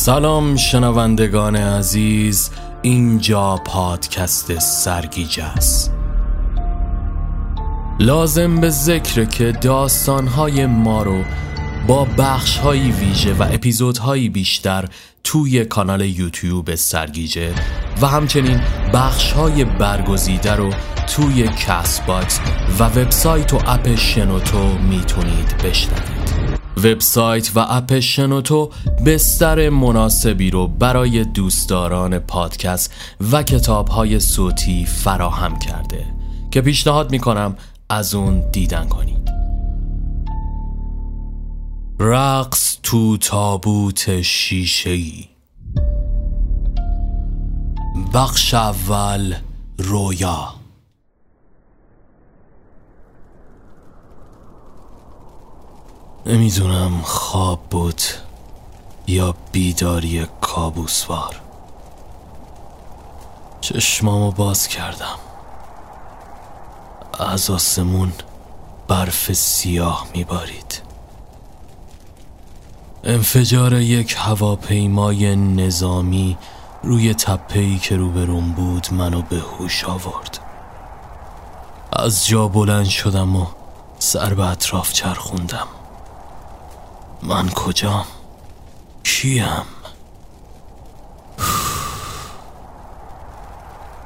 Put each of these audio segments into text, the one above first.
سلام شنوندگان عزیز اینجا پادکست سرگیجه است. لازم به ذکر که داستانهای ما رو با بخشهایی ویژه و اپیزودهایی بیشتر توی کانال یوتیوب سرگیجه و همچنین بخشهای برگزیده رو توی کست و وبسایت و اپ شنوتو می‌تونید بشنوید. وبسایت و اپ شنوتو بستر مناسبی رو برای دوستداران پادکست و کتابهای صوتی فراهم کرده که پیشنهاد می‌کنم از اون دیدن کنید. رقص تو تابوت شیشهی بخش اول رویا. نمی‌دونم خواب بود یا بیداری کابوسوار. چشمامو باز کردم. از آسمون برف سیاه میبارید. انفجار یک هواپیمای نظامی روی تپهی که روبروم بود منو به هوش آورد. از جا بلند شدم و سر به اطراف چرخوندم. من کجام؟ کیم؟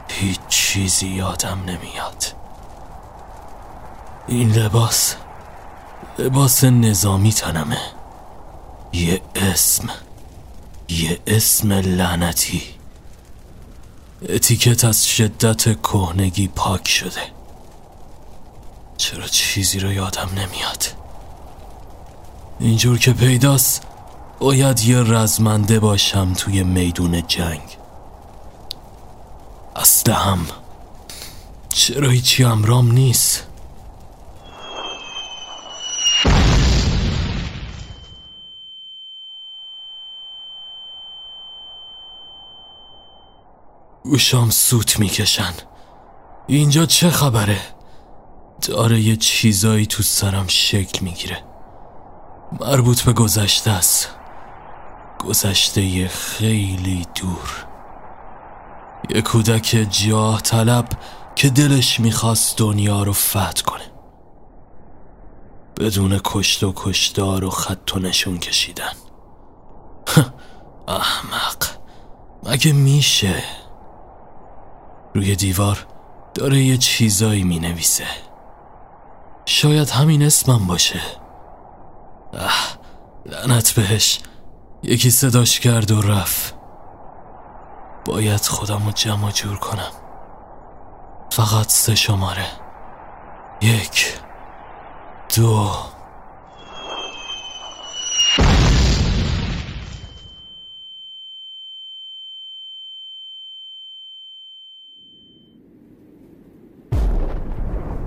هیچ چیزی یادم نمیاد. این لباس لباس نظامی تنمه. یه اسم یه اسم لعنتی. اتیکت از شدت کهنگی پاک شده. چرا چیزی رو یادم نمیاد؟ اینجور که پیداست باید یه رزمنده باشم توی میدون جنگ. اصلا چرا هیچی امرام نیست؟ گوشام سوت می‌کشن. اینجا چه خبره؟ داره یه چیزایی تو سرم شکل می‌گیره. مربوط به گذشته است. گذشته خیلی دور. یه کودک جاه طلب که دلش می‌خواست دنیا رو فتح کنه. بدون کشت و کشتار و خط و نشون کشیدن. احمق. مگه میشه؟ روی دیوار داره یه چیزایی می‌نویسه. شاید همین اسمم باشه. اه لعنت بهش. یکی صداش کرد و رفت. باید خودم رو جمع جور کنم. فقط سه شماره. یک دو.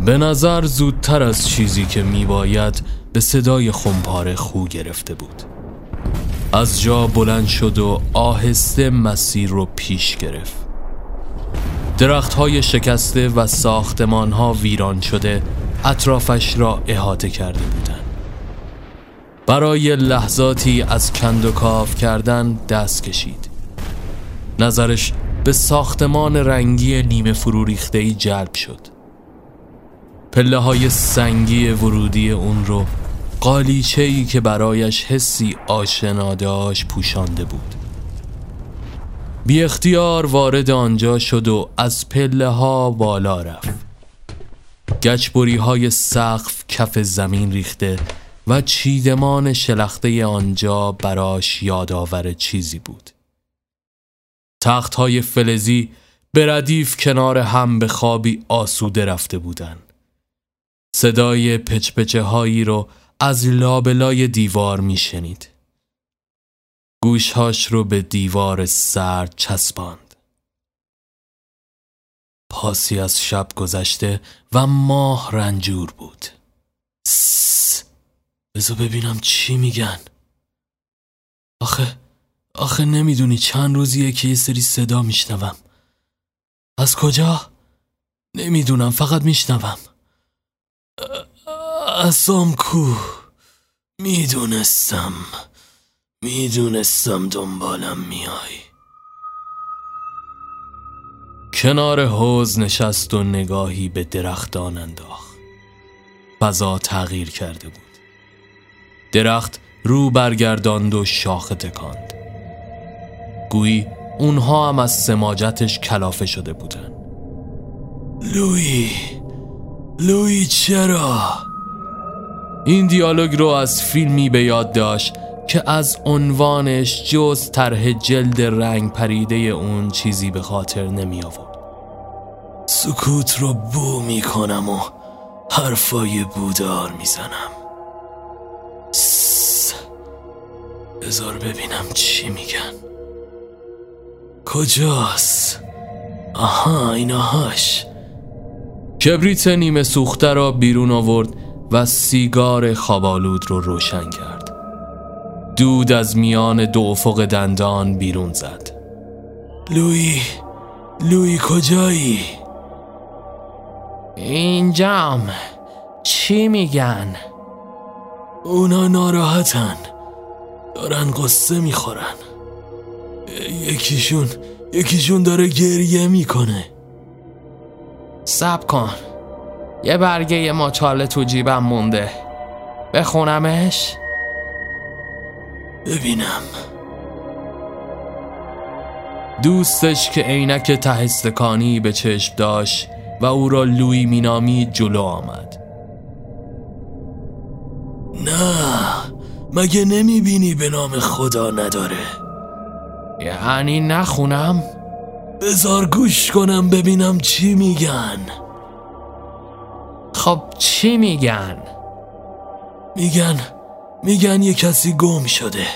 به نظر زودتر از چیزی که میباید به صدای خمپاره خو گرفته بود. از جا بلند شد و آهسته مسیر رو پیش گرفت. درخت های شکسته و ساختمان ها ویران شده اطرافش را احاطه کرده بودند. برای لحظاتی از کند و کاف کردن دست کشید. نظرش به ساختمان رنگی نیمه فرو ریخته جلب شد. پله های سنگی ورودی اون رو قالیچه ای که برایش حسی آشنا داشت پوشانده بود. بی اختیار وارد آنجا شد و از پله ها بالا رفت. گچبری های سقف کف زمین ریخته و چیدمان شلخته آنجا براش یادآور چیزی بود. تخت های فلزی به ردیف کنار هم به خوابی آسوده رفته بودند. صدای پچپچه هایی رو از لابلای دیوار میشنید. گوشهاش رو به دیوار سرد چسباند. پاسی از شب گذشته و ماه رنجور بود. سس بزو ببینم چی میگن. آخه آخه نمی‌دونی چند روزیه که یه سری صدا میشنوم. از کجا؟ نمی‌دونم فقط میشنوم. اسام کو می‌دونستم می‌دونستم دنبالم میای کنار حوز نشست و نگاهی به درختان انداخت. فضا تغییر کرده بود. درخت رو برگرداند و شاخه تکاند. گویی اونها هم از سماجتش کلافه شده بودن. لوی لوی چرا؟ این دیالوگ رو از فیلمی به یاد داشت که از عنوانش جز طرح جلد رنگ پریده اون چیزی به خاطر نمی آورد. سکوت رو بو می کنم و حرفای بودار می‌زنم بذار ببینم چی میگن. کجاست؟ آها ایناهاش. کبریت نیمه سوخته را بیرون آورد و سیگار خوابالود رو روشن کرد. دود از میان دو افق دندان بیرون زد. لوی لوی کجایی؟ اینجام چی میگن؟ اونا ناراحتن. دارن قصه می‌خورن. یکیشون یکیشون داره گریه می‌کنه. سب کن. یه برگه ماچاله تو جیبم مونده. بخونمش؟ ببینم. دوستش که عینک تهستکانی به چشم داشت و او را لوی مینامی جلو آمد. نه مگه نمی‌بینی به نام خدا نداره؟ یعنی نخونم؟ بزار گوش کنم ببینم چی میگن. خب چی میگن؟ میگن میگن یه کسی گم شده.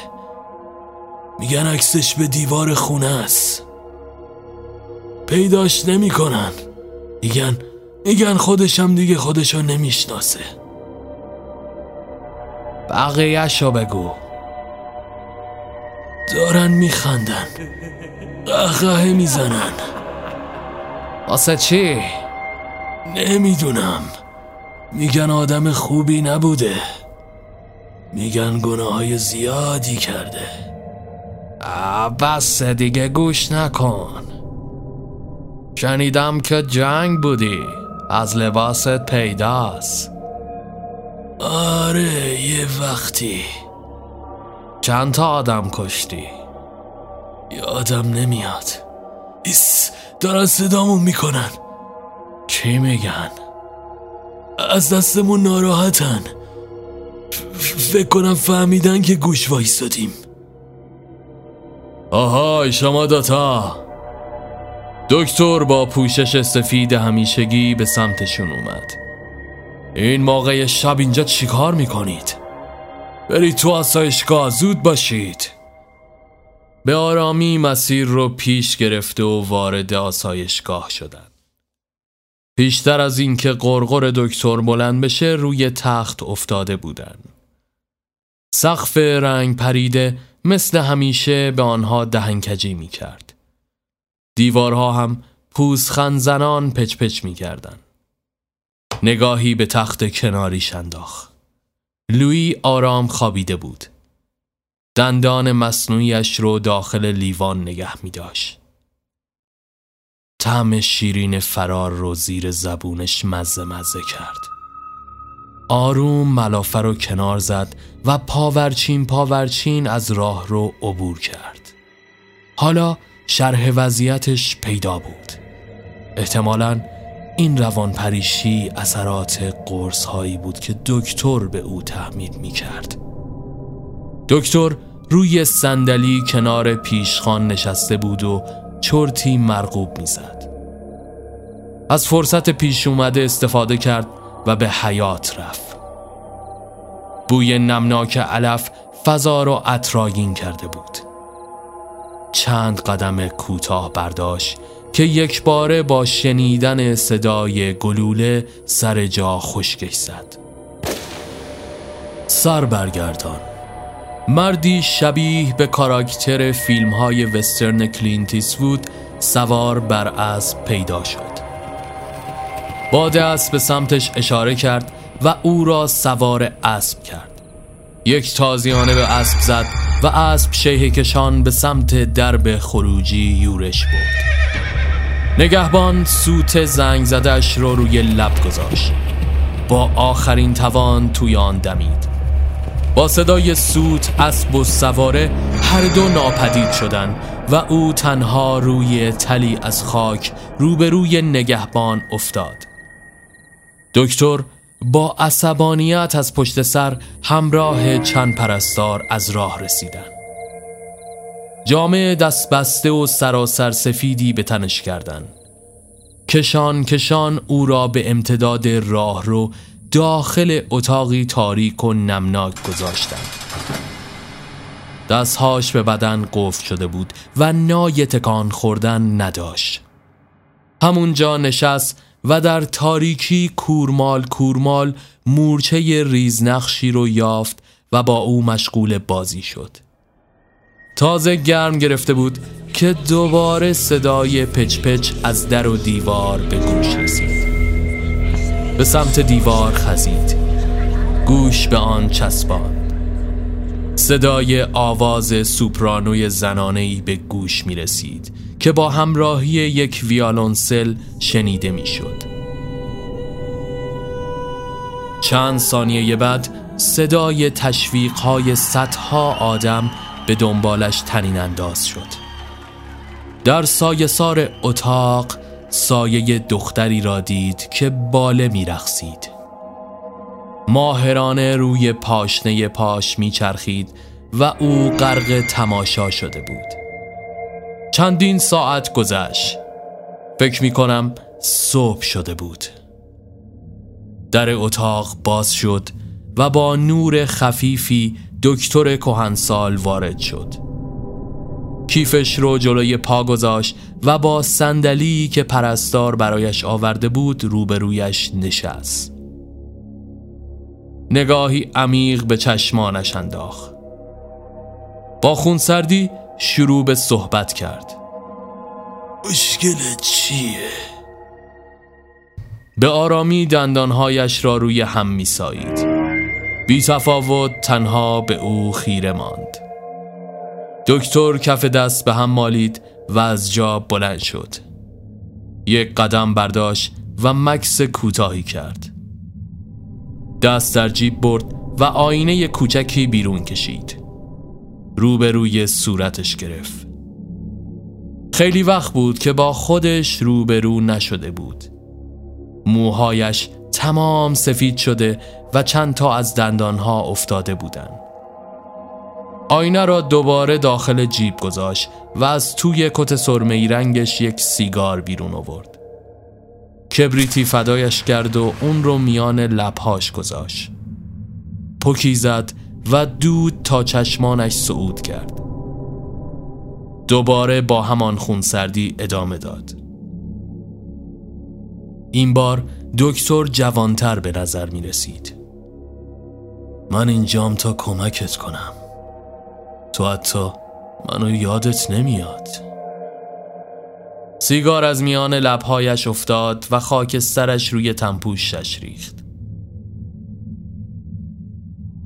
میگن عکسش به دیوار خونه است. پیداش نمی‌کنن. میگن میگن خودشم دیگه خودشو نمی‌شناسه. بقیهشو بگو. دارن میخندن. قهقه می‌زنن. واسه چی؟ نمی‌دونم. میگن آدم خوبی نبوده. میگن گناه های زیادی کرده. بس دیگه گوش نکن. شنیدم که جنگ بودی. از لباست پیداست. آره یه وقتی. چند تا آدم کشتی؟ یادم نمیاد. ایس دارن صدامون می‌کنن. چی میگن؟ از دستمون ناراحتن. فکر کنم فهمیدن که گوش وایستادیم. آهای شما داتا دکتر با پوشش سفید همیشگی به سمتشون اومد. این موقع شب اینجا چیکار می‌کنید؟ برید تو آسایشگاه زود باشید. به آرامی مسیر رو پیش گرفته و وارد آسایشگاه شدن. پیشتر از اینکه قرقر دکتر بلند بشه روی تخت افتاده بودن. سقف رنگ پریده مثل همیشه به آنها دهنکجی می کرد دیوارها هم پوزخند زنان پچ پچ می کردن. نگاهی به تخت کناری انداخت. لوی آرام خوابیده بود. دندان مصنوعیش رو داخل لیوان نگه می داشت. طعم شیرین فرار رو زیر زبونش مزه مزه کرد. آروم ملافه رو کنار زد و پاورچین پاورچین از راه رو عبور کرد. حالا شرح وضعیتش پیدا بود. احتمالا این روان پریشی اثرات قرص هایی بود که دکتر به او تحمیل می کرد دکتر روی صندلی کنار پیشخان نشسته بود و چرتی مرغوب می‌زد. از فرصت پیش اومده استفاده کرد و به حیات رفت. بوی نمناک علف فضا را اطراگین کرده بود. چند قدم کوتاه برداشت که یک باره با شنیدن صدای گلوله سر جا خشکش زد. سر برگردان. مردی شبیه به کاراکتر فیلم های وسترن کلینت ایستوود سوار بر اسب پیدا شد. با دست به سمتش اشاره کرد و او را سوار اسب کرد. یک تازیانه به اسب زد و اسب شیهه کشان به سمت درب خروجی یورش برد. نگهبان سوت زنگ زده‌ش را روی لب گذاشت. با آخرین توان توی آن دمید. با صدای سوت اسب و سواره هر دو ناپدید شدند و او تنها روی تلی از خاک روبروی نگهبان افتاد. دکتر با عصبانیت از پشت سر همراه چند پرستار از راه رسیدن. جامعه دست بسته و سراسر سفیدی به تنش کردند. کشان کشان او را به امتداد راه رو داخل اتاقی تاریک و نمناک گذاشتند. دستهاش به بدن قفل شده بود و نای تکان خوردن نداشت. همونجا نشست و در تاریکی کورمال کورمال مورچه ریزنقشی رو یافت و با او مشغول بازی شد. تازه گرم گرفته بود که دوباره صدای پچ پچ از در و دیوار به گوش رسید. به سمت دیوار خزید. گوش به آن چسباند. صدای آواز سوپرانوی زنانهی به گوش می رسید که با همراهی یک ویالونسل شنیده می شد چند ثانیه بعد صدای تشویق های صدها آدم به دنبالش تنین انداز شد. در سایه سار اتاق سایه دختری را دید که باله می رخصید. ماهرانه روی پاشنه پاش می چرخید و او غرق تماشا شده بود. چندین ساعت گذشت. فکر می کنم صبح شده بود. در اتاق باز شد و با نور خفیفی دکتر کهنسال وارد شد. کیفش رو جلوی پا گذاشت و با صندلی که پرستار برایش آورده بود روبرویش نشست. نگاهی عمیق به چشمانش انداخت. با خونسردی شروع به صحبت کرد. مشکل چیه؟ به آرامی دندانهایش را روی هم می سایید بی تفاوت تنها به او خیره ماند. دکتر کف دست به هم مالید و از جا بلند شد. یک قدم برداشت و مکس کوتاهی کرد. دست در جیب برد و آینه کوچکی بیرون کشید. روبروی صورتش گرفت. خیلی وقت بود که با خودش روبرو نشده بود. موهایش تمام سفید شده و چند تا از دندانها افتاده بودند. آینه را دوباره داخل جیب گذاشت و از توی کت سرمه رنگش یک سیگار بیرون آورد. کبریتی فدایش کرد و اون رو میان لبهاش گذاشت. پکی زد و دود تا چشمانش صعود کرد. دوباره با همان خونسردی ادامه داد. این بار دکتر جوانتر به نظر می رسید. من اینجام تا کمکت کنم. تو حتی منو یادت نمیاد سیگار از میان لبهایش افتاد و خاکسترش روی تنپوشش ریخت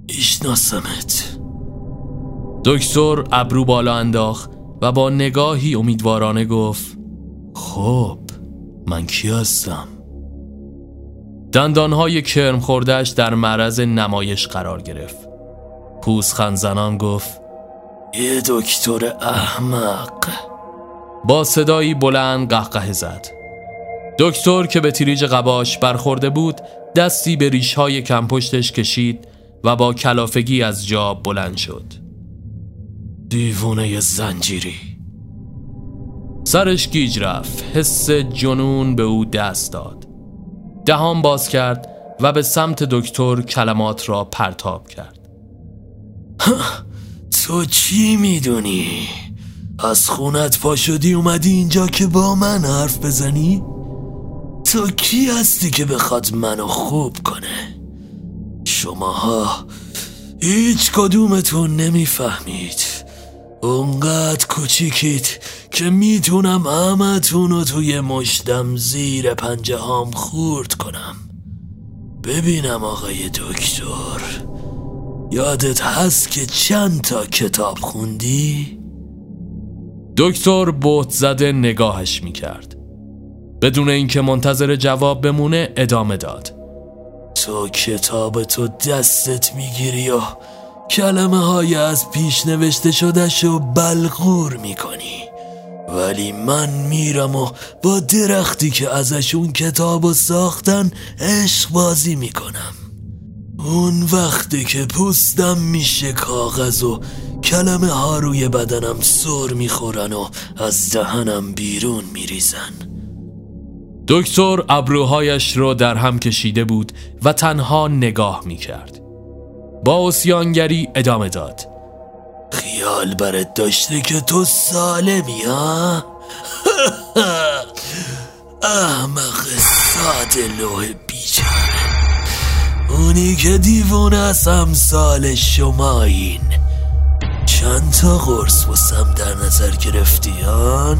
ایشناسمت دکتر ابرو بالا انداخت و با نگاهی امیدوارانه گفت خب من کی هستم؟ دندانهای کرم خوردهش در معرض نمایش قرار گرفت. پوزخند زنان گفت یه دکتر احمق. با صدایی بلند قهقه زد. دکتر که به تریج قباش برخورده بود دستی به ریشهای کمپشتش کشید و با کلافگی از جا بلند شد. دیوونه زنجیری. سرش گیج رفت حس جنون به او دست داد. دهان باز کرد و به سمت دکتر کلمات را پرتاب کرد تو چی می‌دونی؟ از خونت پا شدی اومدی اینجا که با من حرف بزنی؟ تو کی هستی که بخواد منو خوب کنه؟ شماها هیچ کدومتون نمی‌فهمید اونقدر کوچیکید که می‌تونم همتون رو توی مشتم زیر پنجه هام خورد کنم. ببینم آقای دکتر یادت هست که چند تا کتاب خوندی؟ دکتر بوت زده نگاهش می‌کرد. بدون اینکه منتظر جواب بمونه ادامه داد. تو کتاب تو دستت می‌گیری و کلمه های از پیش نوشته شدهش و بلغور می‌کنی. ولی من میرم و با درختی که ازش اون کتاب ساختن عشق بازی می‌کنم. اون وقتی که پوستم میشه کاغذ و کلمه ها روی بدنم سر می‌خورن و از دهنم بیرون میریزن. دکتر ابروهایش رو در هم کشیده بود و تنها نگاه می‌کرد. با اسیانگری ادامه داد. خیال برت داشته که تو سالمی ها؟ احمق ساده لوح بیچاره. اونی که دیوون از همسال شمایین. چند تا قرص واسم در نظر گرفتیان؟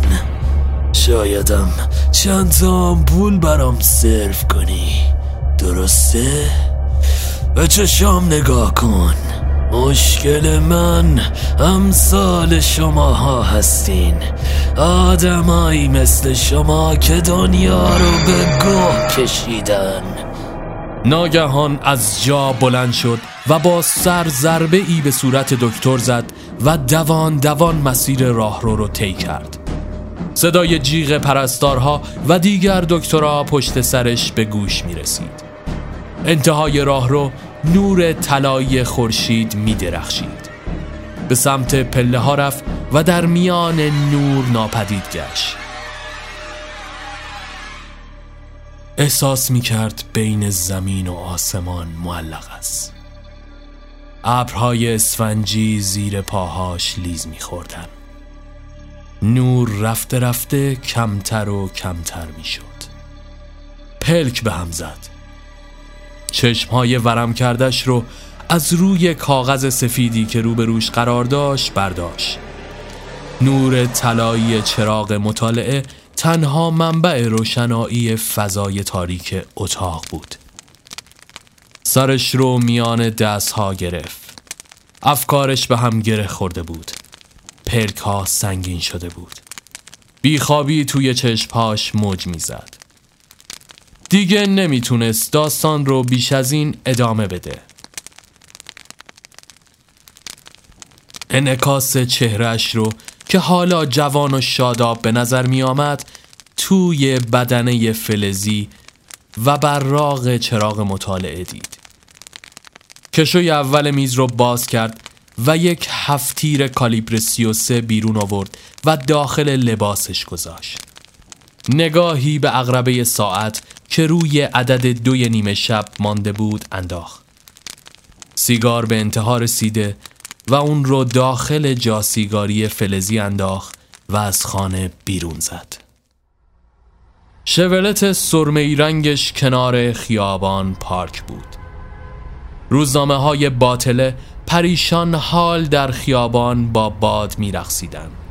شایدم چند تا برام صرف کنی. درسته؟ به چشام نگاه کن. مشکل من امثال شماها هستین. آدمایی مثل شما که دنیا رو به گوه کشیدن. ناگهان از جا بلند شد و با سر ضربه ای به صورت دکتر زد و دوان دوان مسیر راهرو رو طی کرد. صدای جیغ پرستارها و دیگر دکترها پشت سرش به گوش می رسید انتهای راهرو نور طلایی خورشید می درخشید. به سمت پله ها رفت و در میان نور ناپدید گشت. احساس می کرد بین زمین و آسمان معلق است. ابرهای اسفنجی زیر پاهاش لیز می خوردن. نور رفته رفته کمتر و کمتر می شد. پلک به هم زد. چشمهای ورم کردش رو از روی کاغذ سفیدی که روبروش قرار داشت برداشت. نور طلایی چراغ مطالعه تنها منبع روشنایی فضای تاریک اتاق بود. سرش رو میان دستها گرفت. افکارش به هم گره خورده بود. پلک ها سنگین شده بود. بیخوابی توی چشمهاش موج می‌زد. دیگه نمی‌تونست داستان رو بیش از این ادامه بده. انعکاس چهرش رو که حالا جوان و شاداب به نظر می آمد توی بدنه فلزی و براغ چراغ مطالعه دید. کشوی اول میز رو باز کرد و یک هفتیر کالیبر 33 بیرون آورد و داخل لباسش گذاشت. نگاهی به اغربه ساعت که روی عدد دوی نیمه شب مانده بود انداخت. سیگار به انتها رسیده و اون رو داخل جاسیگاری فلزی انداخت و از خانه بیرون زد. شولت سرمه رنگش کنار خیابان پارک بود. روزنامه های باطله پریشان حال در خیابان با باد میرقصیدند.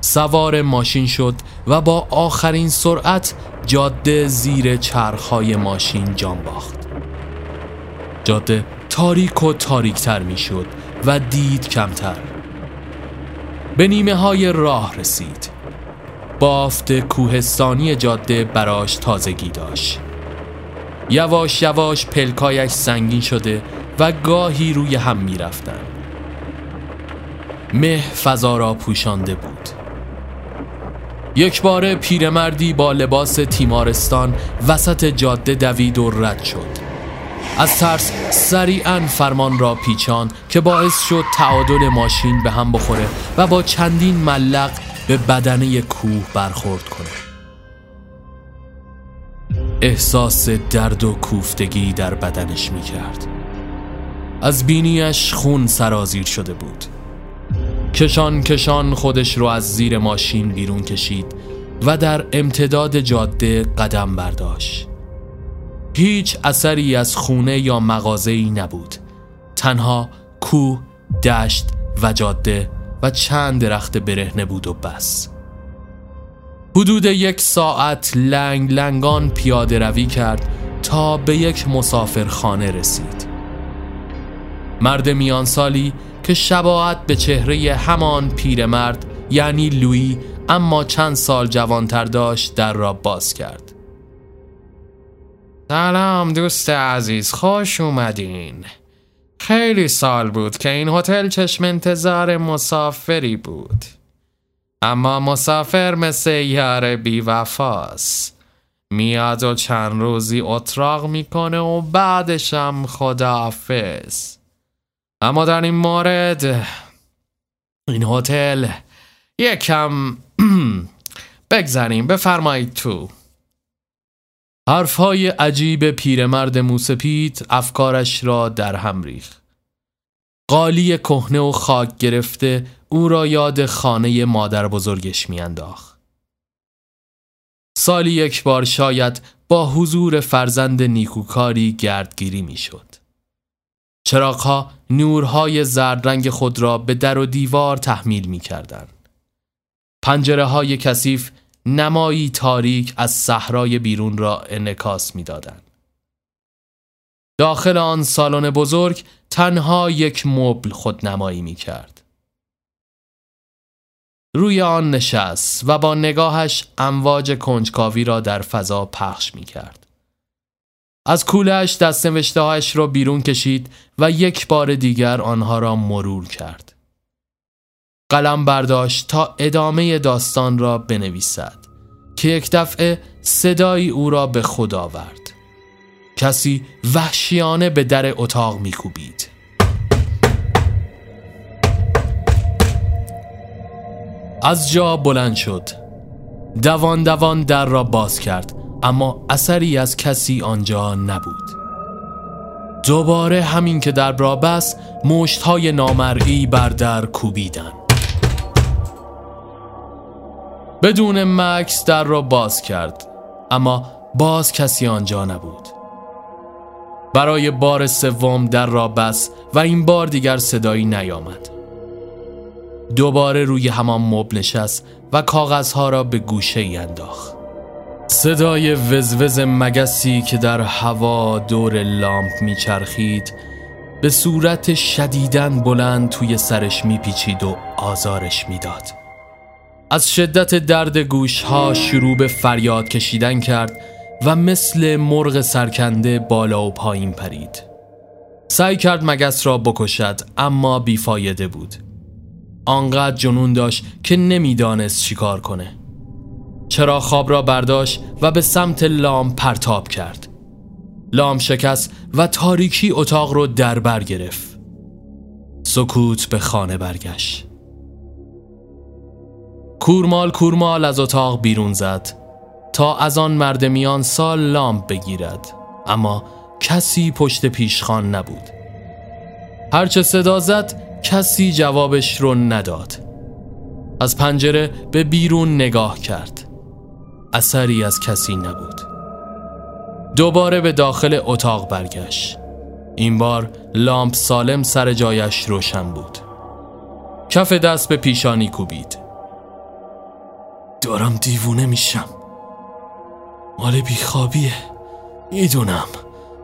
سوار ماشین شد و با آخرین سرعت جاده زیر چرخهای ماشین جان باخت. جاده تاریک و تاریکتر می شد و دید کمتر. به نیمه های راه رسید. بافت کوهستانی جاده براش تازگی داشت. یواش یواش پلکایش سنگین شده و گاهی روی هم می رفتن. مه فضا را پوشانده بود. یک بار پیرمردی با لباس تیمارستان وسط جاده دوید و رد شد. از ترس سریعا فرمان را پیچان که باعث شد تعادل ماشین به هم بخوره و با چندین ملق به بدنه کوه برخورد کنه. احساس درد و کوفتگی در بدنش می کرد از بینیش خون سرازیر شده بود. کشان کشان خودش رو از زیر ماشین بیرون کشید و در امتداد جاده قدم برداشت. هیچ اثری از خونه یا مغازه‌ای نبود. تنها کوه، دشت و جاده و چند درخت برهنه بود و بس. حدود یک ساعت لنگ لنگان پیاده روی کرد تا به یک مسافرخانه رسید. مرد میان سالی که شباهت به چهره همان پیرمرد یعنی لویی اما چند سال جوانتر داشت در را باز کرد. سلام دوست عزیز خوش اومدین. خیلی سال بود که این هتل چشم انتظار مسافری بود. اما مسافر مثل یار بیوفاست میاد و چند روزی اتراق می‌کنه و بعدشم خداحافظ. اما در این مورد این هتل یکم بگذاریم بفرمایید تو حرفهای عجیب پیرمرد موسپید افکارش را در هم ریخت. قالی کهنه و خاک گرفته او را یاد خانه مادر بزرگش میانداخت. سالی یک بار شاید با حضور فرزند نیکوکاری گردگیری می‌شد. چراغها نورهای زرد رنگ خود را به در و دیوار تحمیل می کردن. پنجره های کثیف نمایی تاریک از صحرای بیرون را انکاس می‌دادند. داخل آن سالن بزرگ تنها یک مبل خود نمایی می کرد. روی آن نشست و با نگاهش امواج کنجکاوی را در فضا پخش می کرد. از کولش دست نوشته را بیرون کشید و یک بار دیگر آنها را مرور کرد. قلم برداشت تا ادامه داستان را بنویسد که یک دفعه صدایی او را به خود آورد. کسی وحشیانه به در اتاق میکوبید. از جا بلند شد. دوان دوان در را باز کرد. اما اثری از کسی آنجا نبود. دوباره همین که در را بس مشت های نامرئی بر در کوبیدن بدون مکس در را باز کرد اما باز کسی آنجا نبود. برای بار سوم در را بس و این بار دیگر صدایی نیامد. دوباره روی همان مبل نشست و کاغذها را به گوشه ای انداخت. صدای وزوز مگسی که در هوا دور لامپ میچرخید به صورت شدیدن بلند توی سرش میپیچید و آزارش می‌داد. از شدت درد گوش ها شروع به فریاد کشیدن کرد و مثل مرغ سرکنده بالا و پایین پرید. سعی کرد مگس را بکشد اما بیفایده بود. آنقدر جنون داشت که نمی‌دانست چیکار کنه. چرا خواب را برداشت و به سمت لام پرتاب کرد. لام شکست و تاریکی اتاق رو در بر گرفت. سکوت به خانه برگشت. کورمال کورمال از اتاق بیرون زد تا از آن مرد میان سال لامپ بگیرد. اما کسی پشت پیشخان نبود. هرچه صدا زد کسی جوابش رو نداد. از پنجره به بیرون نگاه کرد. اثری از کسی نبود. دوباره به داخل اتاق برگشت. این بار لامپ سالم سر جایش روشن بود. کف دست به پیشانی کوبید. دارم دیوونه میشم. مال بیخوابیه. می‌دونم.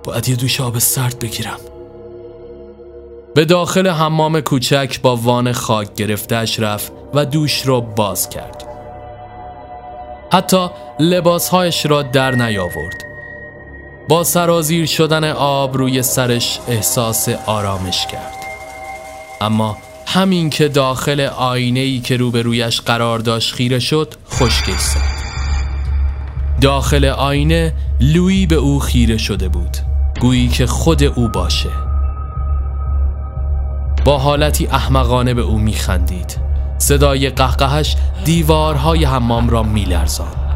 باید یه دوش آب سرد بگیرم. به داخل حمام کوچک با وان خاک گرفتهش رفت و دوش را باز کرد. حتی لباسهایش را در نیاورد. با سرازیر شدن آب روی سرش احساس آرامش کرد. اما همین که داخل آینه ای که روبرویش قرار داشت خیره شد زد داخل آینه لویی به او خیره شده بود. گویی که خود او باشه. با حالتی احمقانه به او میخندید. صدای قهقهش دیوارهای حمام را میلرزان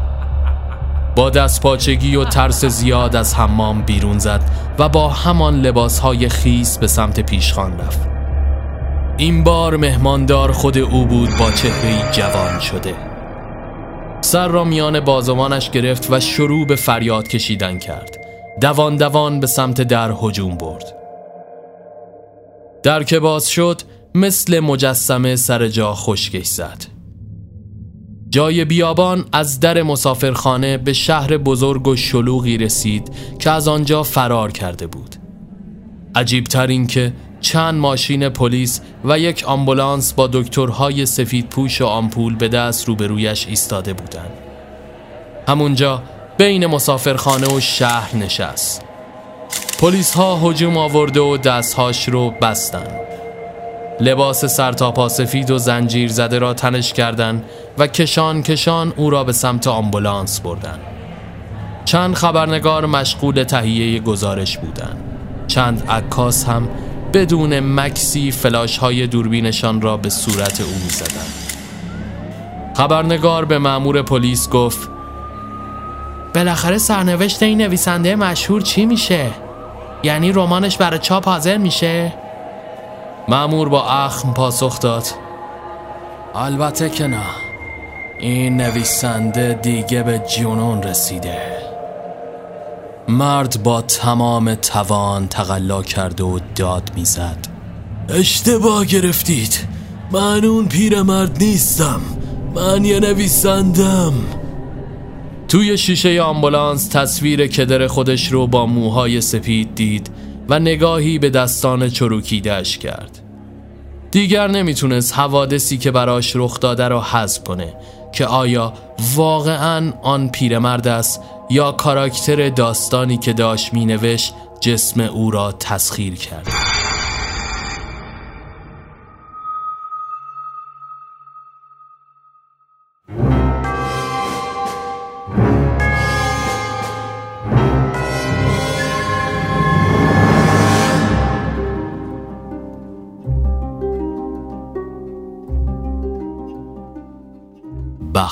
با دستپاچگی و ترس زیاد از حمام بیرون زد و با همان لباسهای خیس به سمت پیشخان رفت. این بار مهماندار خود او بود با چهره جوان شده. سر را میان بازوانش گرفت و شروع به فریاد کشیدن کرد. دوان دوان به سمت در هجوم برد. در که باز شد مثل مجسمه سر جا خشکش زد جای بیابان از در مسافرخانه به شهر بزرگ و شلوغی رسید که از آنجا فرار کرده بود عجیبتر این که چند ماشین پلیس و یک آمبولانس با دکترهای سفید پوش و آمپول به دست روبرویش ایستاده بودند. همونجا بین مسافرخانه و شهر نشست. پلیس ها هجوم آورده و دستهاش رو بستن. لباس سرتاپا سفید و زنجیر زده را تنش کردند و کشان کشان او را به سمت آمبولانس بردن. چند خبرنگار مشغول تهیه گزارش بودند. چند عکاس هم بدون مکسی فلاش های دوربینشان را به صورت او می زدن. خبرنگار به معمور پلیس گفت بالاخره سرنوشت این نویسنده مشهور چی میشه؟ یعنی رمانش برای چاپ حاضر میشه؟ معمور با اخم پاسخ داد. البته که نه. این نویسنده دیگه به جنون رسیده. مرد با تمام توان تقلا کرد و داد می‌زد. اشتباه گرفتید. من اون پیرمرد نیستم. من یه نویسندم. توی شیشه آمبولانس تصویر کدر خودش رو با موهای سپید دید و نگاهی به دستان چروکیدهش کرد. دیگر نمی‌تونست حوادثی که براش رخ داده رو حذف کنه که آیا واقعا آن پیرمرد است یا کاراکتر داستانی که داشت مینوشت جسم او را تسخیر کرد.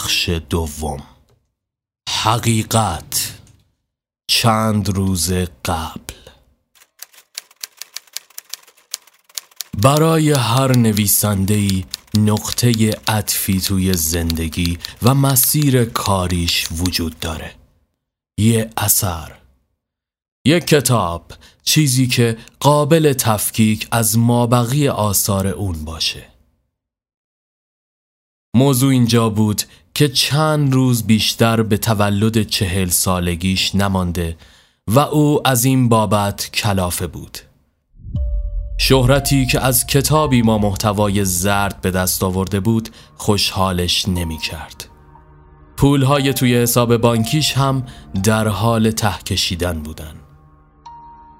بخش دوم. حقیقت چند روز قبل. برای هر نویسندهی نقطه عطفی توی زندگی و مسیر کاریش وجود داره. یه اثر. یک کتاب. چیزی که قابل تفکیک از مابقی آثار اون باشه. موضوع اینجا بود که چند روز بیشتر به تولد چهل سالگیش نمانده و او از این بابت کلافه بود. شهرتی که از کتابی ما محتوای زرد به دست آورده بود خوشحالش نمی کرد پولهای توی حساب بانکیش هم در حال ته کشیدن بودن.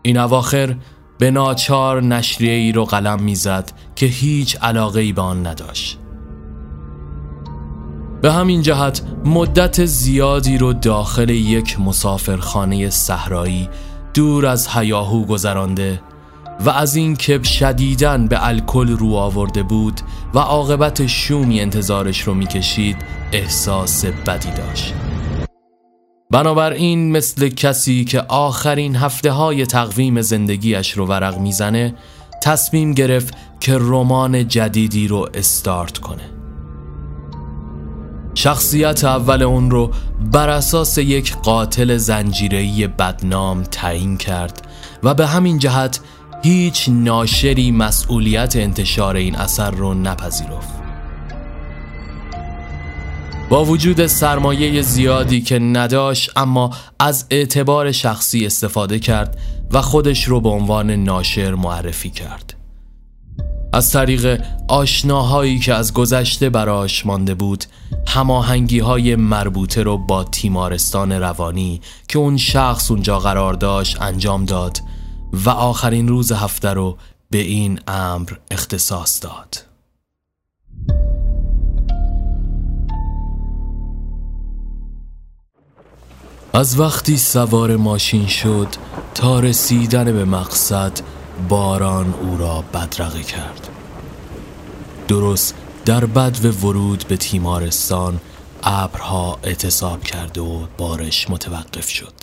این اواخر به ناچار نشریه ای رو قلم می‌زد که هیچ علاقه ای به آن نداشت. به همین جهت مدت زیادی رو داخل یک مسافرخانه صحرایی دور از هیاهو گذرانده و از این که شدیدن به الکل رو آورده بود و عاقبت شومی انتظارش رو می‌کشید احساس بدی داشت. بنابراین مثل کسی که آخرین هفته های تقویم زندگیش رو ورق می‌زنه تصمیم گرفت که رمان جدیدی رو استارت کنه. شخصیت اول اون رو بر اساس یک قاتل زنجیره‌ای بدنام تعیین کرد و به همین جهت هیچ ناشری مسئولیت انتشار این اثر رو نپذیرفت. با وجود سرمایه زیادی که نداشت اما از اعتبار شخصی استفاده کرد و خودش رو به عنوان ناشر معرفی کرد. از طریق آشناهایی که از گذشته براش مانده بود هماهنگی های مربوطه رو با تیمارستان روانی که اون شخص اونجا قرار داشت انجام داد و آخرین روز هفته رو به این امر اختصاص داد. از وقتی سوار ماشین شد تا رسیدن به مقصد باران او را بدرقه کرد. درست در بد و ورود به تیمارستان ابرها اعتصاب کرد و بارش متوقف شد.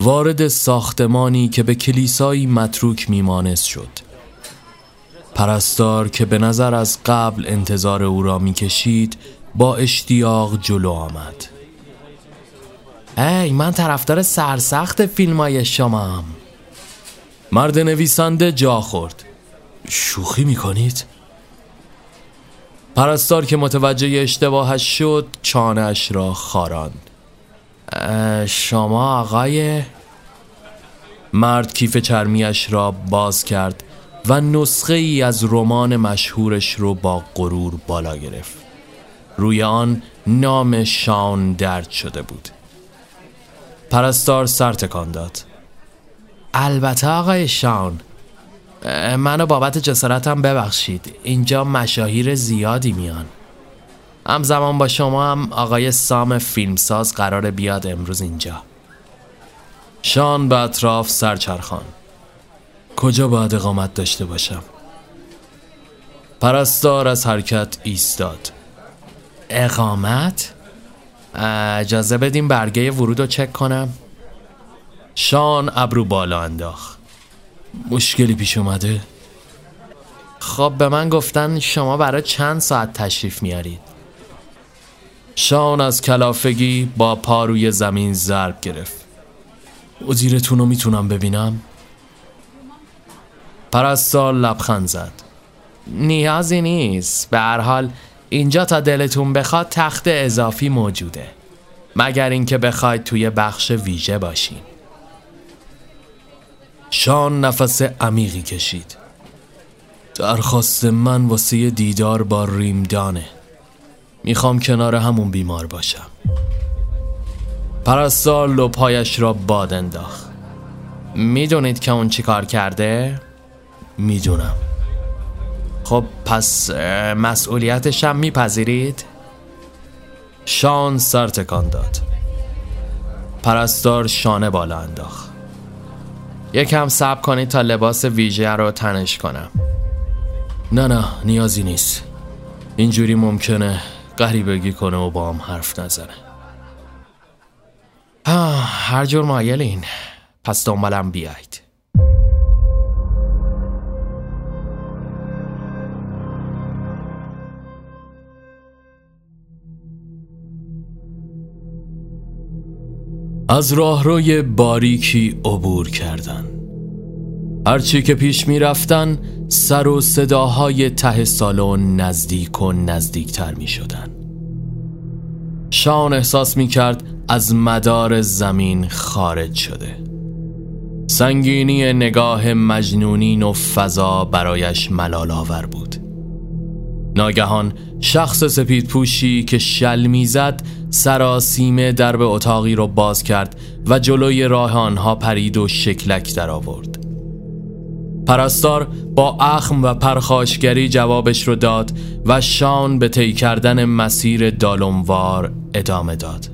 وارد ساختمانی که به کلیسایی متروک میمانست شد. پرستار که به نظر از قبل انتظار او را می‌کشید با اشتیاق جلو آمد. ای من طرفدار سرسخت فیلم های شما مرد نویسنده جا خورد. شوخی می‌کنید؟ پرستار که متوجه اشتباهش شد چانش را خاراند. شما آقای؟ مرد کیف چرمیش را باز کرد و نسخه ای از رمان مشهورش رو با غرور بالا گرفت. روی آن نام شان درد شده بود. پرستار سر تکان داد. البته آقای شان منو بابت جسارتم ببخشید. اینجا مشاهیر زیادی میان. همزمان با شما هم آقای سام فیلمساز قرار بیاد امروز اینجا. شان به اطراف سرچرخان. کجا باید اقامت داشته باشم؟ پرستار از حرکت ایستاد. اقامت؟ اجازه بدیم برگه ورود رو چک کنم. شان ابرو بالا انداخت. مشکلی پیش اومده؟ خب به من گفتن شما برای چند ساعت تشریف میارید. شان از کلافگی با پا روی زمین ضرب گرفت. مدیرتون رو می‌تونم ببینم؟ پرستار لبخند زد. نیازی نیست. به هر حال اینجا تا دلتون بخواد تخت اضافی موجوده. مگر اینکه بخواید توی بخش ویژه باشین. شان نفس عمیقی کشید. درخواست من واسه دیدار با ریمدانه. می‌خوام کنار همون بیمار باشم. پرستار لپایش را باد انداخت. می‌دونید که اون چی کار کرده؟ می‌دونم. خب پس مسئولیتش هم میپذیرید؟ شان سر تکان داد. پرستار شانه بالا انداخت. یکم صبر کنید تا لباس ویژه رو تنش کنم. نه نه نیازی نیست. اینجوری ممکنه غریبگی کنه و با هم حرف نزنه. هر جور مایلین پس دنبالم بیاید از راهروی باریکی عبور کردن. هرچی که پیش می رفتن سر و صداهای ته سالن نزدیک و نزدیکتر می شدن. شان احساس می کرد از مدار زمین خارج شده. سنگینی نگاه مجنونین و فضا برایش ملال آور بود. ناگهان شخص سپید پوشی که شل می‌زد سراسیمه درب اتاقی رو باز کرد و جلوی راه آنها پرید و شکلک در آورد. پرستار با اخم و پرخاشگری جوابش رو داد و شان به طی کردن مسیر دالموار ادامه داد.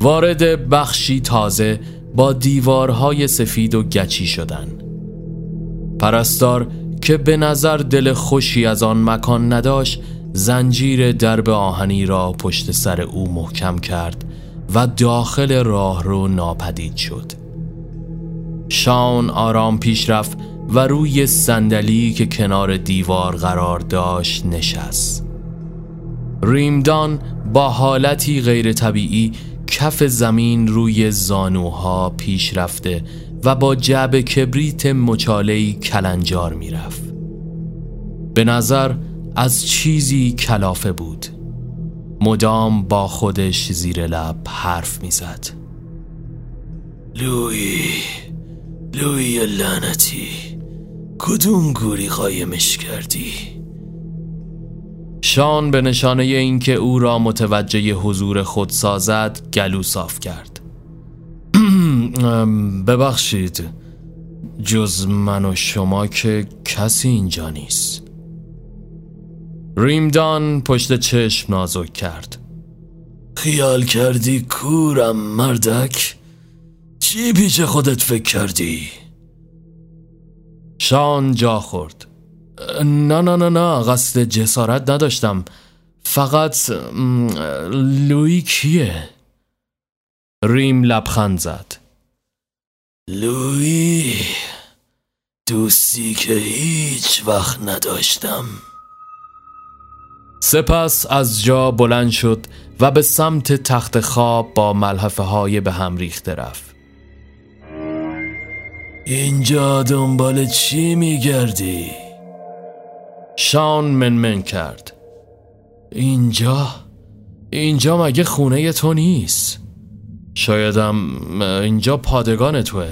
وارد بخشی تازه با دیوارهای سفید و گچی شدن. پرستار که به نظر دل خوشی از آن مکان نداشت زنجیر درب آهنی را پشت سر او محکم کرد و داخل راه رو ناپدید شد. شان آرام پیش رفت و روی صندلی که کنار دیوار قرار داشت نشست. ریمدان با حالتی غیر طبیعی کف زمین روی زانوها پیش رفته و با جعب کبریت مچالهی کلنجار می‌رفت. به نظر از چیزی کلافه بود. مدام با خودش زیر لب حرف می‌زد. لوی لوی لعنتی کدوم گوری قایمش کردی؟ شان به نشانه اینکه او را متوجه حضور خود سازد گلو صاف کرد. ببخشید. جز من و شما که کسی اینجا نیست. ریمدان پشت چشم نازک کرد. خیال کردی کورم مردک؟ چی پیش خودت فکر کردی؟ شان جا خورد. نه نه نه نه قصد جسارت نداشتم. فقط لوی کیه؟ ریم لبخند زد. لوی دوستی که هیچ وقت نداشتم. سپس از جا بلند شد و به سمت تخت خواب با ملحفه های به هم ریخته رفت. اینجا دنبال چی میگردی؟ شان منمن کرد. اینجا؟ اینجا مگه خونه تو نیست؟ شایدم اینجا پادگان توه.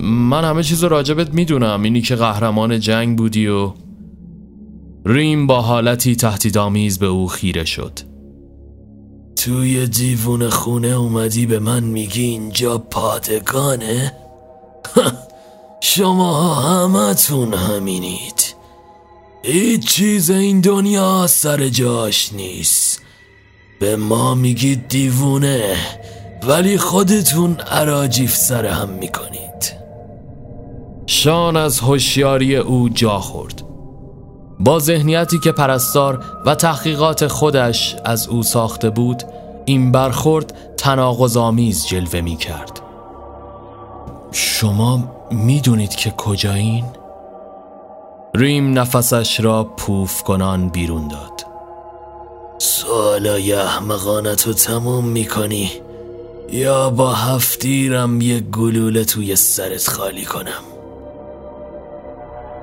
من همه چیز راجبت می‌دونم. اینی که قهرمان جنگ بودی و ریم با حالتی تهدیدآمیز به او خیره شد. توی دیوون خونه اومدی به من میگی اینجا پادگانه؟ شما همتون همینید. هیچ چیز این دنیا سر جاش نیست. به ما میگید دیوونه. ولی خودتون عراجیف سر هم می‌کنید. شان از هوشیاری او جا خورد. با ذهنیتی که پرستار و تحقیقات خودش از او ساخته بود این برخورد تناقض‌آمیز جلوه می کرد شما می‌دونید که کجایین؟ ریم نفسش را پوف کنان بیرون داد. سوالای احمقانتو تموم می‌کنی. یا با هفتیرم یه گلوله توی سرت خالی کنم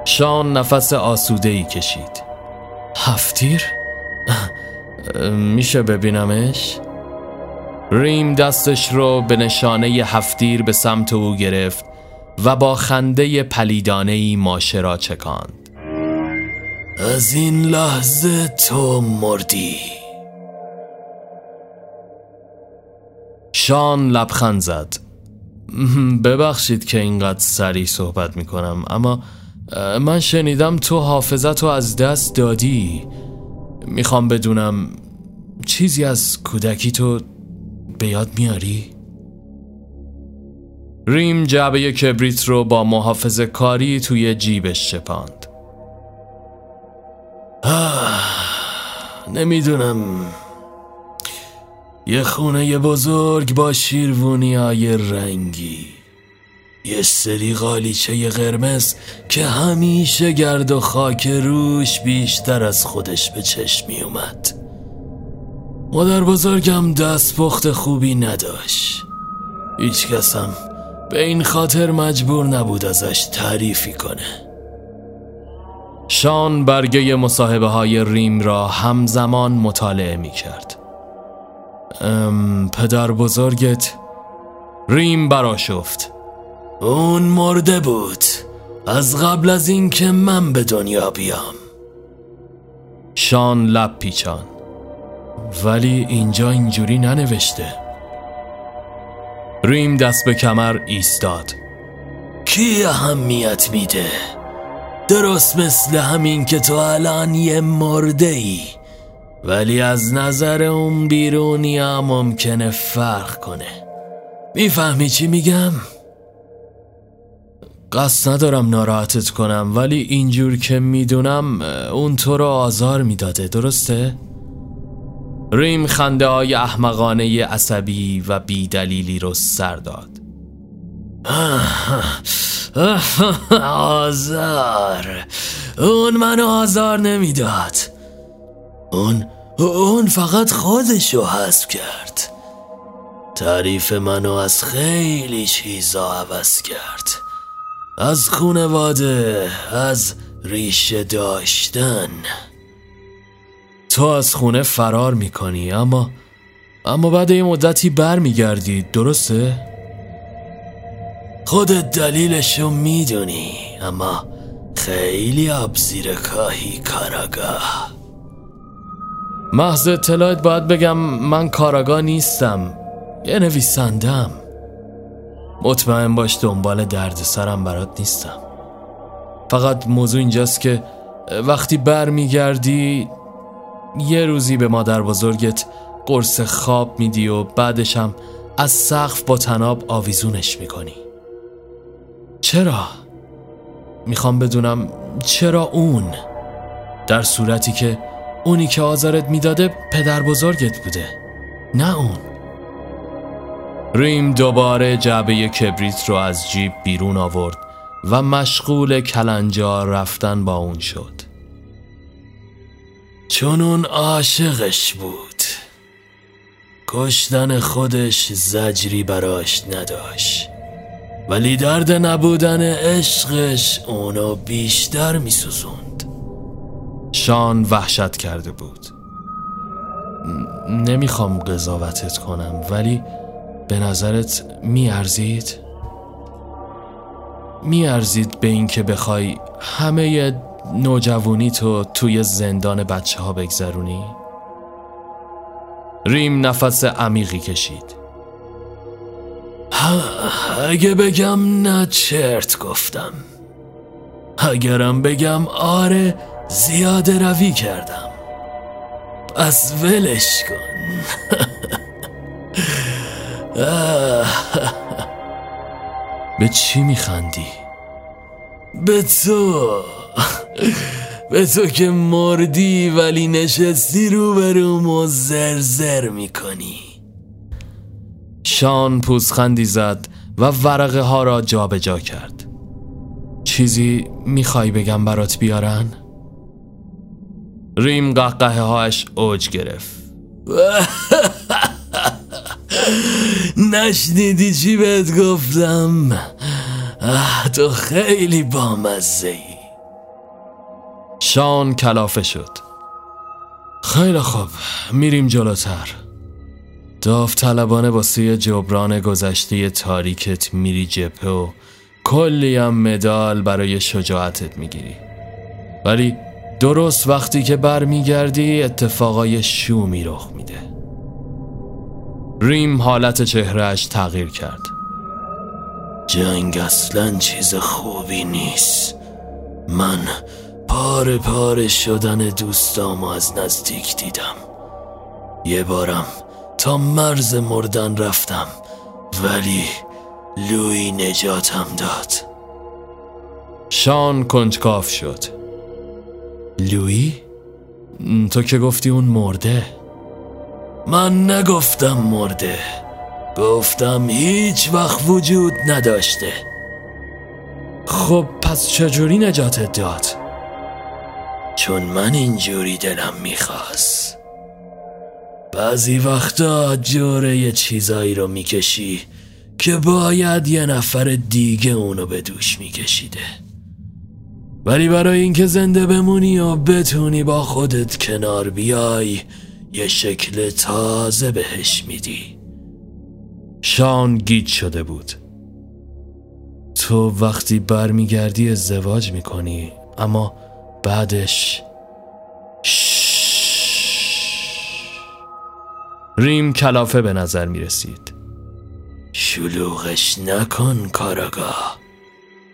شان نفس آسوده ای کشید هفتیر؟ میشه ببینمش؟ ریم دستش رو به نشانه هفتیر به سمت او گرفت و با خنده پلیدانه ای ماشه را چکاند از این لحظه تو مردی شان لبخند زد. ببخشید که اینقدر سریع صحبت می‌کنم اما من شنیدم تو حافظت رو از دست دادی. می‌خوام بدونم چیزی از کودکی تو به یاد میاری؟ ریم جعبه کبریت رو با محافظ کاری توی جیبش شپاند. نمی‌دونم. یه خونه بزرگ با شیروونی های رنگی. یه سری غالیچه قرمز که همیشه گرد و خاک روش بیشتر از خودش به چشم می اومد مادر بزرگم دست پخت خوبی نداشت. هیچ کسم به این خاطر مجبور نبود ازش تعریفی کنه. شان برگه مصاحبه های ریم را همزمان مطالعه می کرد پدر بزرگت ریم براشفت اون مرده بود. از قبل از اینکه من به دنیا بیام. شان لب پیچان. ولی اینجا اینجوری ننوشته. ریم دست به کمر ایستاد. کی اهمیت میده؟ درست مثل همین که تو الان یه مرده ای. ولی از نظر اون بیرونی هم ممکنه فرق کنه می‌فهمی چی میگم؟ قصد ندارم ناراحتت کنم ولی اینجور که می‌دونم اون تو رو آزار می‌داده درسته؟ ریم خنده های احمقانه عصبی و بیدلیلی رو سر داد آزار اون منو آزار نمی‌داد اون اون فقط خودشو حذف کرد. تعریف منو از خیلی چیزا عوض کرد. از خونواده از ریشه داشتن. تو از خونه فرار می‌کنی اما اما بعد یه مدتی بر میگردی درسته؟ خودت دلیلشو می‌دونی اما خیلی آبزیر کاهی کاراگاه. محض اطلاعت باید بگم من کاراگاه نیستم یه نویسندم مطمئن باش دنبال درد سرم برات نیستم فقط موضوع اینجاست که وقتی بر میگردی یه روزی به مادر بزرگت قرص خواب میدی و بعدش هم از سقف با تناب آویزونش می‌کنی چرا؟ می‌خوام بدونم چرا اون؟ در صورتی که اونی که آزارت می‌داده پدر بزرگت بوده نه اون. ریم دوباره جعبه کبریت رو از جیب بیرون آورد و مشغول کلنجار رفتن با اون شد. چون اون عاشقش بود کشتن خودش زجری براش نداشت. ولی درد نبودن عشقش اونو بیشتر میسوزوند. شان وحشت کرده بود نمی‌خوام قضاوتت کنم ولی به نظرت میارزید؟ میارزید به اینکه بخوای همه نوجوانی تو توی زندان بچه ها بگذرونی؟ ریم نفس عمیقی کشید اگه بگم نه چرت گفتم اگرم بگم آره زیاده روی کردم. پس ولش کن. به چی میخندی؟ به تو. به تو که مردی ولی نشستی روبروم و زرزر می‌کنی. شان پوزخندی زد و ورقه ها را جابجا جا کرد. چیزی می‌خوای بگم برات بیارن؟ ریم قهقه هاش اوج گرفت. نشنیدی چی بهت گفتم؟ تو خیلی بامزه ای شان کلافه شد. خیلی خوب میریم جلوتر. داوطلبانه واسه جبران گذشته تاریکت میری جپه و کلی هم مدال برای شجاعتت می‌گیری. ولی درست وقتی که برمیگردی اتفاقای شومی رخ میده. ریم حالت چهرهش تغییر کرد. جنگ اصلا چیز خوبی نیست. من پاره پاره شدن دوستامو از نزدیک دیدم. یه بارم تا مرز مردن رفتم ولی لوی نجاتم داد. شان کنجکاف شد. لوی؟ تو که گفتی اون مرده. من نگفتم مرده. گفتم هیچ وقت وجود نداشته. خب پس چجوری نجاتت داد؟ چون من اینجوری دلم می‌خواست. بعضی وقتا جوره یه چیزایی رو می‌کشی که باید یه نفر دیگه اونو به دوش میکشیده. ولی برای اینکه زنده بمونی و بتونی با خودت کنار بیای یه شکل تازه بهش میدی. شان گیت شده بود. تو وقتی برمیگردی ازدواج می‌کنی اما بعدش ریم کلافه به نظر می رسید شلوغش نکن کاراگاه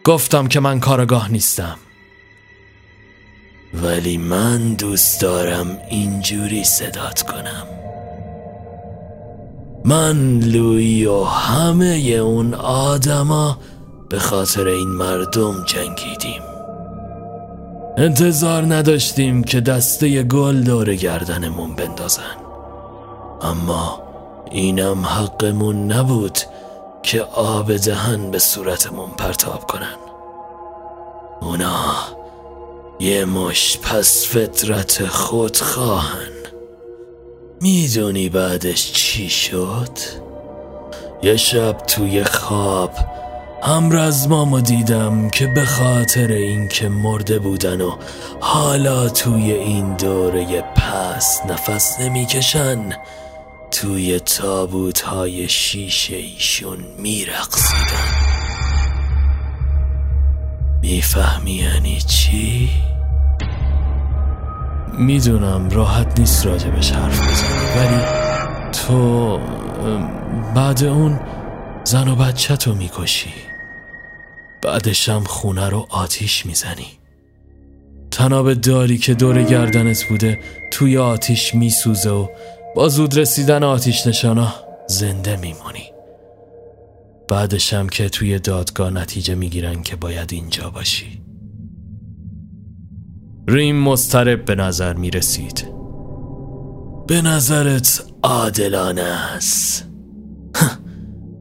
گفتم که من کاراگاه نیستم ولی من دوست دارم اینجوری صدات کنم. من لوی و همه اون آدما به خاطر این مردم جنگیدیم. انتظار نداشتیم که دسته گل دور گردنمون بندازن. اما اینم حقمون نبود که آب دهن به صورتمون پرتاب کنن. اونا یه مش پس فطرت خود خواهن می‌دونی بعدش چی شد؟ یه شب توی خواب همرزمامو دیدم که به خاطر اینکه مرده بودن و حالا توی این دوره پس نفس نمی‌کشن توی تابوت های شیشه ایشون میرقصیدن می‌فهمی یعنی چی؟ می‌دونم راحت نیست راجبش حرف بزنی ولی تو بعد اون زن و بچه تو می‌کشی. بعدشم خونه رو آتیش می‌زنی. تناب داری که دور گردنت بوده توی آتیش میسوزه و با زود رسیدن آتیش نشانا زنده میمونی. بعدشم که توی دادگاه نتیجه می‌گیرن که باید اینجا باشی. ریم مسترب به نظر می‌رسید. به نظرت عادلانه است.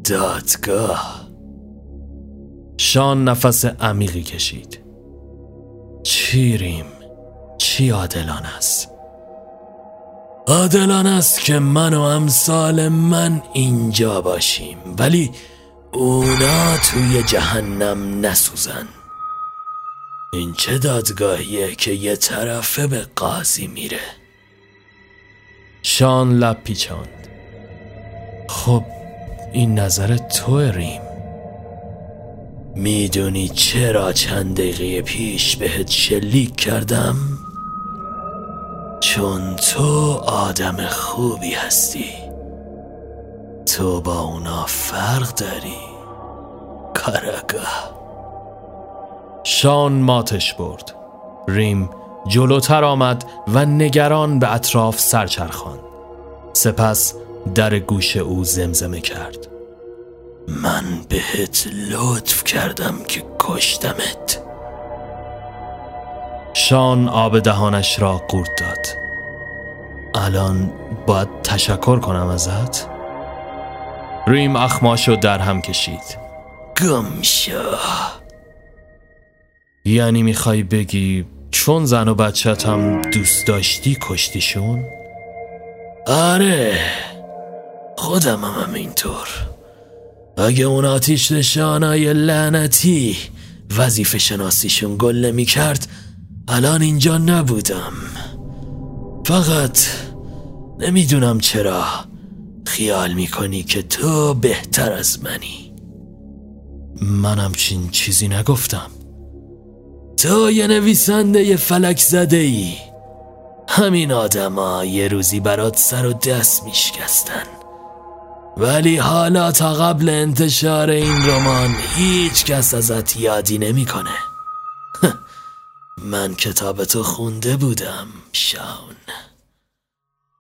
دادگاه. شان نفس عمیقی کشید. چی ریم؟ چی عادلانه است؟ عادلانه است که من و امثال من اینجا باشیم. ولی اونا توی جهنم نسوزن. این چه دادگاهیه که یه طرفه به قاضی میره؟ شان لب پیچاند. خب این نظر تو ریم. می‌دونی چرا چند دقیقه پیش بهت شلیک کردم؟ چون تو آدم خوبی هستی. تو با اونا فرق داری کارگاه شان ماتش برد. ریم جلوتر آمد و نگران به اطراف سرچرخان سپس در گوش او زمزمه کرد. من بهت لطف کردم که کشتمت. شان آب دهانش را قورت داد. الان باید تشکر کنم ازت؟ ریم اخماشو در هم کشید. گمشا یعنی می‌خوای بگی چون زن و بچت هم دوست داشتی کشتیشون؟ آره. خودم هم همینطور. اگه اون آتیش نشانای لعنتی وظیفه شناسیشون گل نمی کرد الان اینجا نبودم. فقط نمی‌دونم چرا. خیال می‌کنی که تو بهتر از منی. منم چین چیزی نگفتم. تو یه نویسنده یه فلک زده ای همین آدما یه روزی برات سر و دست میشکستن. ولی حالا تا قبل انتشار این رمان هیچ کس ازت یادی نمی‌کنه. من کتاب تو خونده بودم شاون.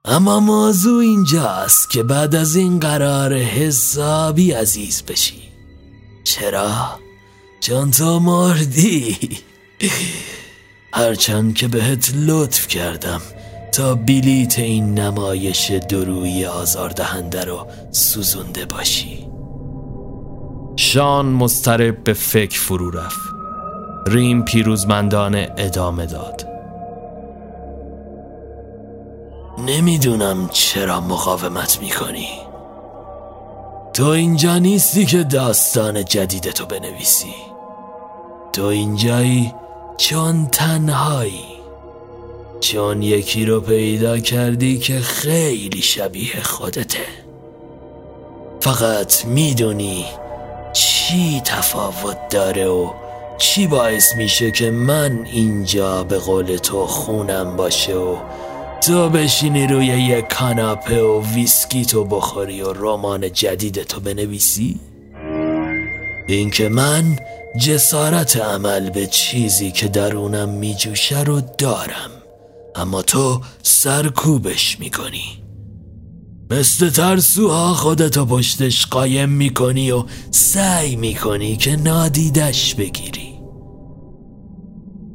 اما موضوع اینجاست که بعد از این قرار حسابی عزیز بشی. چرا؟ چون تو مردی. هرچند که بهت لطف کردم تا بلیت این نمایش دروی آزاردهنده رو سوزونده باشی. شان مسترب به فکر فرو رفت. ریم پیروزمندانه ادامه داد. نمی‌دونم چرا مقاومت می‌کنی. تو اینجا نیستی که داستان جدیدتو بنویسی. تو اینجایی چون تنهایی. چون یکی رو پیدا کردی که خیلی شبیه خودته. فقط می‌دونی چی تفاوت داره و چی باعث میشه که من اینجا به قول تو خونم باشه و تو بشینی روی یک کاناپه و ویسکی تو بخوری و رمان جدید تو بنویسی؟ اینکه من جسارت عمل به چیزی که درونم میجوشه رو دارم اما تو سرکوبش می‌کنی مثل ترسوها خودتو پشتش قایم می‌کنی و سعی می‌کنی که نادیدش بگیری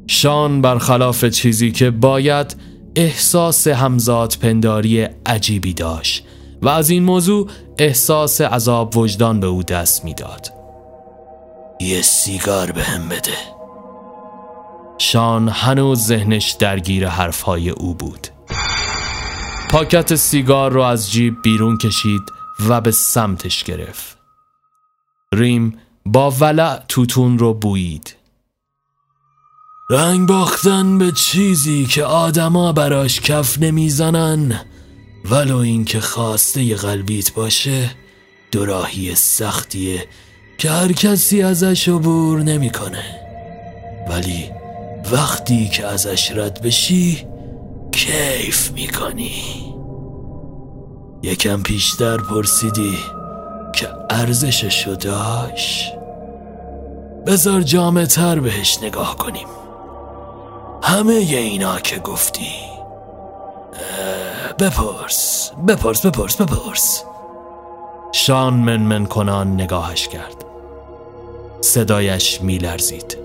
شان برخلاف چیزی که باید احساس همزاد پنداری عجیبی داشت و از این موضوع احساس عذاب وجدان به او دست می‌داد. یه سیگار به هم بده. شان هنوز ذهنش درگیر حرفهای او بود. پاکت سیگار رو از جیب بیرون کشید و به سمتش گرفت. ریم با ولع توتون رو بویید. رنگ باختن به چیزی که آدما براش کف نمی‌زنن. ولو اینکه خواسته قلبیت باشه دوراهی سختیه که هر کسی ازش عبور نمی‌کنه. ولی وقتی که ازش رد بشی کیف می‌کنی. یکم پیشتر پرسیدی که ارزششو داشت؟ بذار جامعه تر بهش نگاه کنیم. همه اینا که گفتی. بپرس بپرس بپرس بپرس. شان منمن کنان نگاهش کرد. صدایش میلرزید.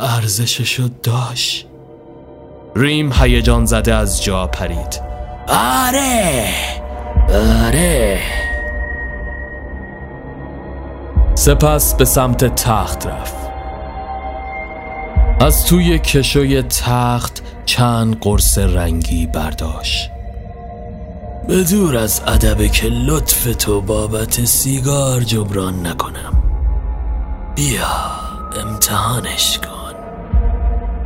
ارزششو داشت. ریم هیجان زده از جا پرید. آره آره. سپس به سمت تخت رفت. از توی کشوی تخت چند قرص رنگی برداشت. به دور از ادب که لطف تو بابت سیگار جبران نکنم. بیا امتحانش کن.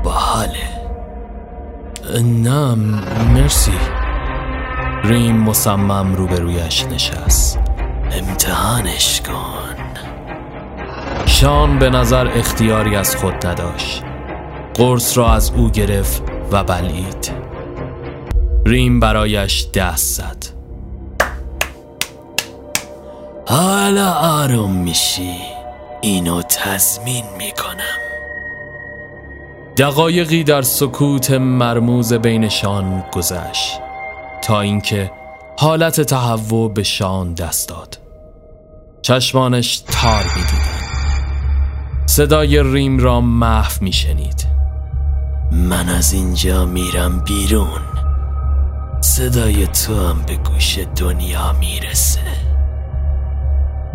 با حاله نه مرسی. ریم مصمم روبرویش نشست. امتحانش کن. شان به نظر اختیاری از خود نداشت. قرص را از او گرفت و بلید ریم برایش دست زد. حالا آروم میشی. اینو تضمین می‌کنم. دقایقی در سکوت مرموز بینشان گذشت تا اینکه حالت تهوع به شان دست داد. چشمانش تار می‌دیدن صدای ریم را محو میشنید. من از اینجا میرم بیرون. صدای تو هم به گوش دنیا می‌رسه.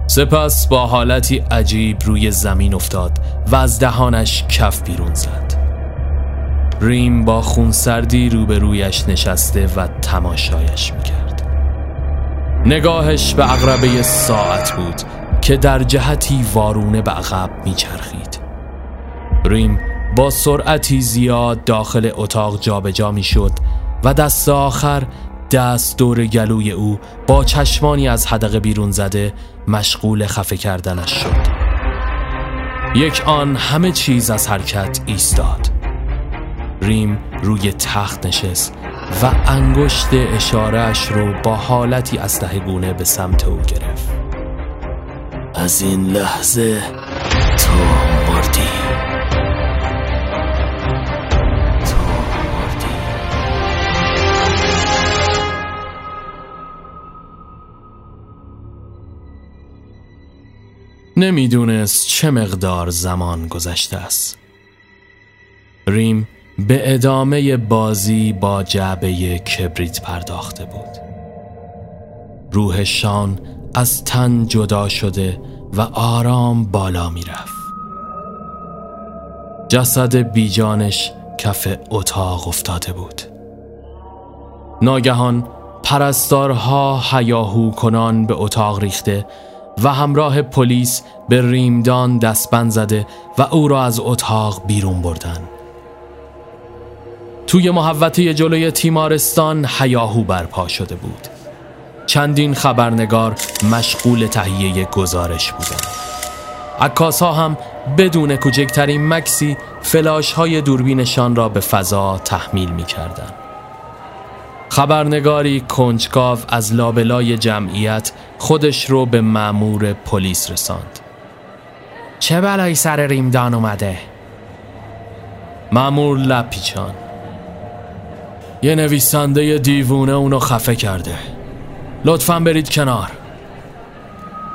سپس با حالتی عجیب روی زمین افتاد و از دهانش کف بیرون زد. ریم با خونسردی روبرویش نشسته و تماشایش می‌کرد. نگاهش به اقربه ساعت بود که در جهتی وارونه به عقب میچرخید. ریم با سرعتی زیاد داخل اتاق جابجا می‌شد و دست آخر دست دور گلوی او با چشمانی از حدقه بیرون زده مشغول خفه کردنش شد. یک آن همه چیز از حرکت ایستاد. ریم روی تخت نشست و انگشت اشارهش رو با حالتی اسلحه‌گونه به سمت او گرفت. از این لحظه تو مردی. نمی‌دونست چه مقدار زمان گذشته است. ریم به ادامه بازی با جعبه کبریت پرداخته بود. روح شان از تن جدا شده و آرام بالا می رفت جسد بیجانش کف اتاق افتاده بود. ناگهان پرستارها هیاهو کنان به اتاق ریخته و همراه پلیس به ریمدان دستبند زده و او را از اتاق بیرون بردن. توی محوطه جلوی تیمارستان حیاهو برپا شده بود. چندین خبرنگار مشغول تهیه گزارش بودند. عکاس ها هم بدون کوچکترین مکسی فلاش های دوربینشان را به فضا تحمیل می کردن. خبرنگاری کنجکاو از لابلای جمعیت خودش رو به معمور پلیس رساند. چه بلایی سر ریمدان اومده؟ معمور لپیچان. یه نویسنده دیوونه اونو خفه کرده. لطفا برید کنار.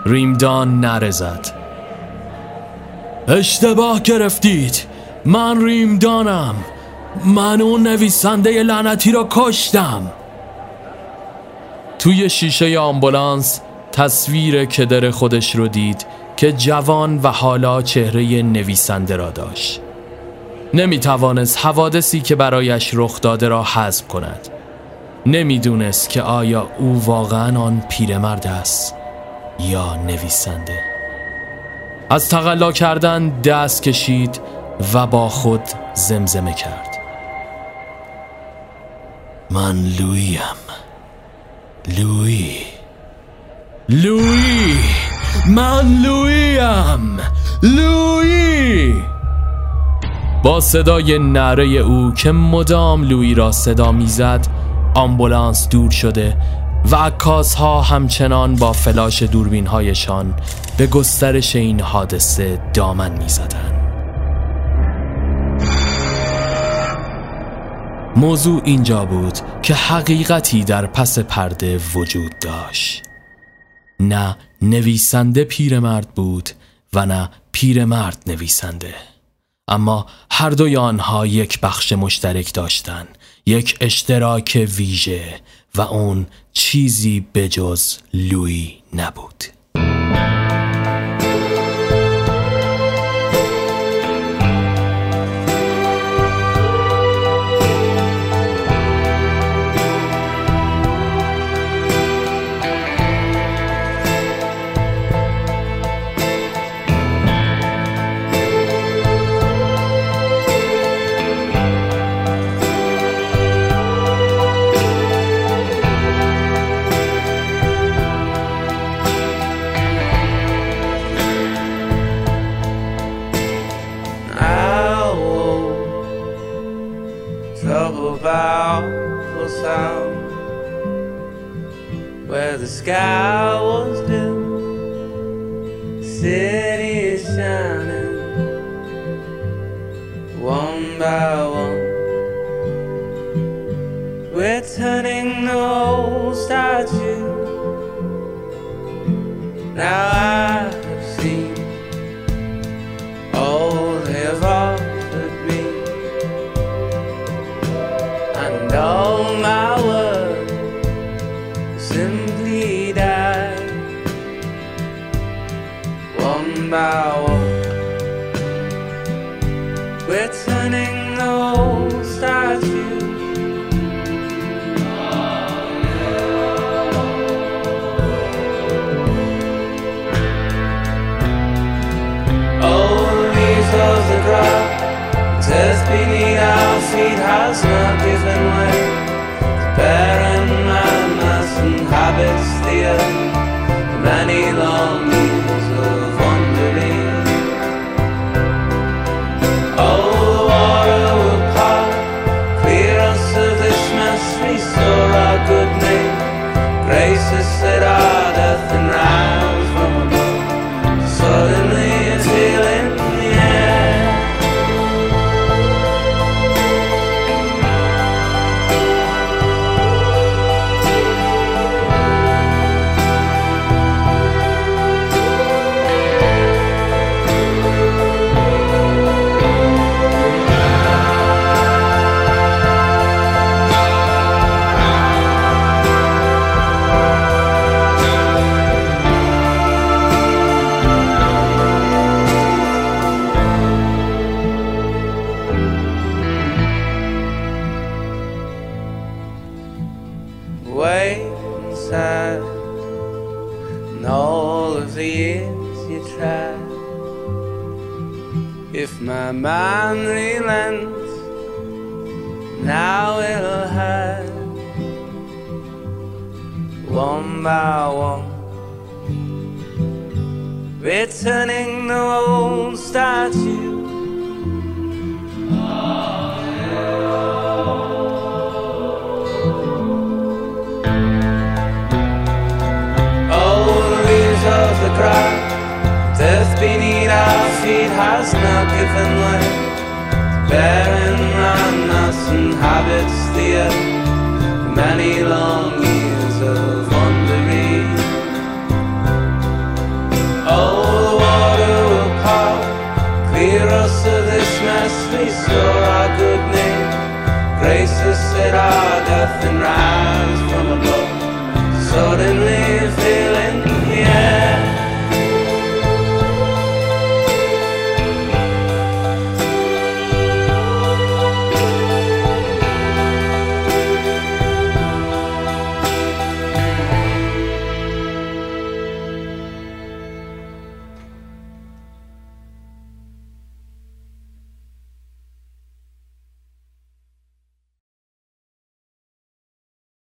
ریمدان نرزد. اشتباه گرفتید. من ریمدانم. من اون نویسنده لعنتی را کشتم توی شیشه آمبولانس تصویر کدر خودش رو دید که جوان و حالا چهره نویسنده را داشت. نمی توانست حوادثی که برایش رخ داده را حذف کند. نمی‌دونست که آیا او واقعا آن پیرمرد است یا نویسنده. از تقلا کردن دست کشید و با خود زمزمه کرد. من لویم لوی لوی من لویم لوی با صدای نره او که مدام لوی را صدا می‌زد آمبولانس دور شده و عکاس ها همچنان با فلاش دوربین هایشان به گسترش این حادثه دامن می موضوع اینجا بود که حقیقتی در پس پرده وجود داشت. نه نویسنده پیرمرد بود و نه پیرمرد نویسنده. اما هر دوی آنها یک بخش مشترک داشتند یک اشتراک ویژه و اون چیزی بجز لوی نبود. Sky